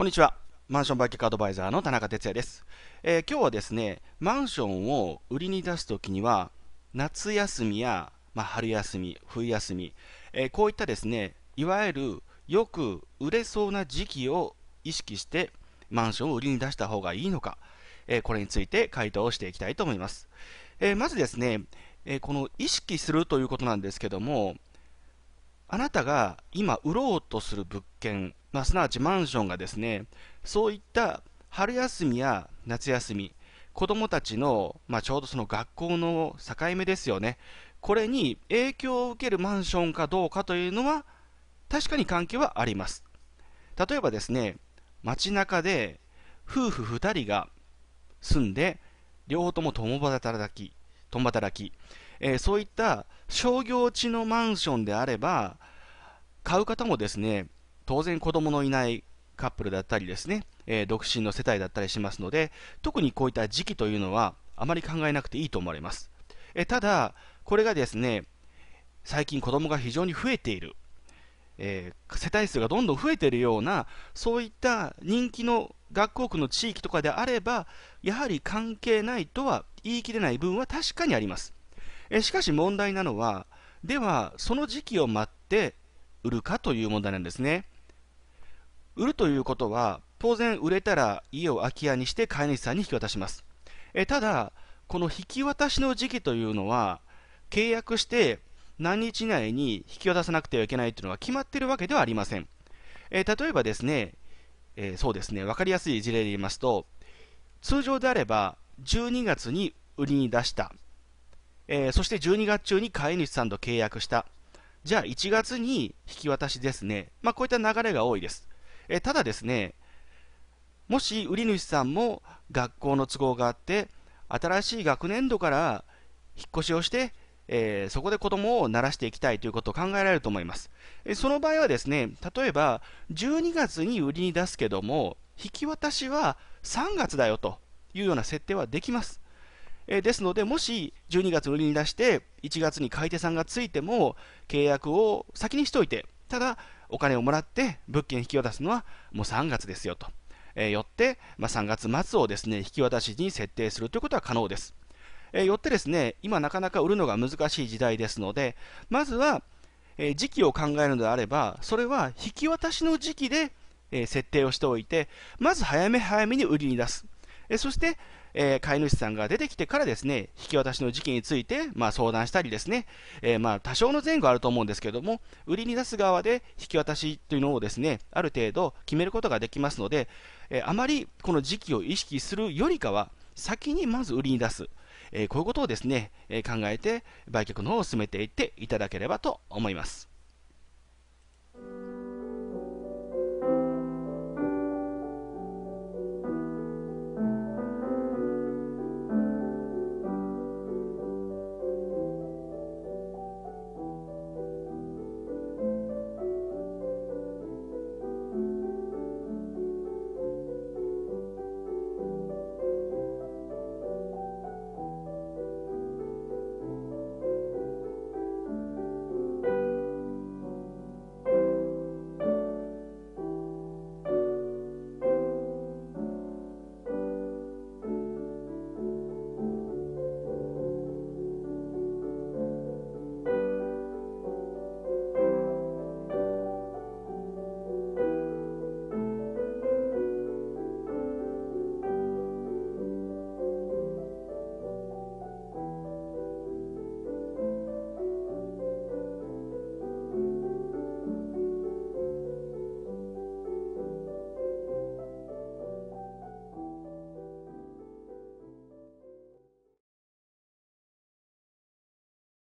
こんにちは。マンション売却アドバイザーの田中哲也です、えー、今日はですね、マンションを売りに出すときには、夏休みや、まあ、春休み、冬休み、えー、こういったですね、いわゆるよく売れそうな時期を意識してマンションを売りに出した方がいいのか、えー、これについて回答をしていきたいと思います。えまずですね、えこの意識するということなんですけども、あなたが今売ろうとする物件、まあ、すなわちマンションがですね、そういった春休みや夏休み、子供たちの、まあ、ちょうどその学校の境目ですよね。これに影響を受けるマンションかどうかというのは、確かに関係はあります。例えばですね、街中で夫婦2人が住んで、両方とも共働き、共働き、えー、そういった商業地のマンションであれば、買う方もですね、当然子供のいないカップルだったりですね、えー、独身の世帯だったりしますので、特にこういった時期というのはあまり考えなくていいと思われます。え、ただ、これがですね、最近子供が非常に増えている、えー、世帯数がどんどん増えているような、そういった人気の学校区の地域とかであれば、やはり関係ないとは言い切れない部分は確かにあります。えしかし問題なのは、では、その時期を待って売るかという問題なんですね。売るということは、当然売れたら家を空き家にして飼い主さんに引き渡します。えただ、この引き渡しの時期というのは、契約して何日以内に引き渡さなくてはいけないというのは決まっているわけではありません。え例えばですね、え、そうですね、分かりやすい事例で言いますと、通常であれば12月に売りに出した。え、そして12月中に飼い主さんと契約した。じゃあ1月に引き渡しですね。まあ、こういった流れが多いです。え、ただですね、もし売り主さんも学校の都合があって、新しい学年度から引っ越しをして、えー、そこで子供を慣らしていきたいということを考えられると思います。えその場合はですね、例えば12月に売りに出すけども、引き渡しは3月だよというような設定はできます。えですので、もし12月売りに出して、1月に買い手さんがついても、契約を先にしておいて、ただ、お金をもらって物件引き渡すのはもう3月ですよと。えー、よって、まあ、3月末をですね、引き渡しに設定するということは可能です。えー、よってですね、今なかなか売るのが難しい時代ですので、まずは、えー、時期を考えるのであれば、それは引き渡しの時期で、え設定をしておいて、まず早め早めに売りに出す。えそして、えー、飼い主さんが出てきてからですね、引き渡しの時期について、まあ、相談したりですね、えー、まあ、多少の前後あると思うんですけども、売りに出す側で引き渡しというのをですね、ある程度決めることができますので、えー、あまりこの時期を意識するよりかは、先にまず売りに出す。えこういうことをですね、え考えて売却の方を進めていっていただければと思います。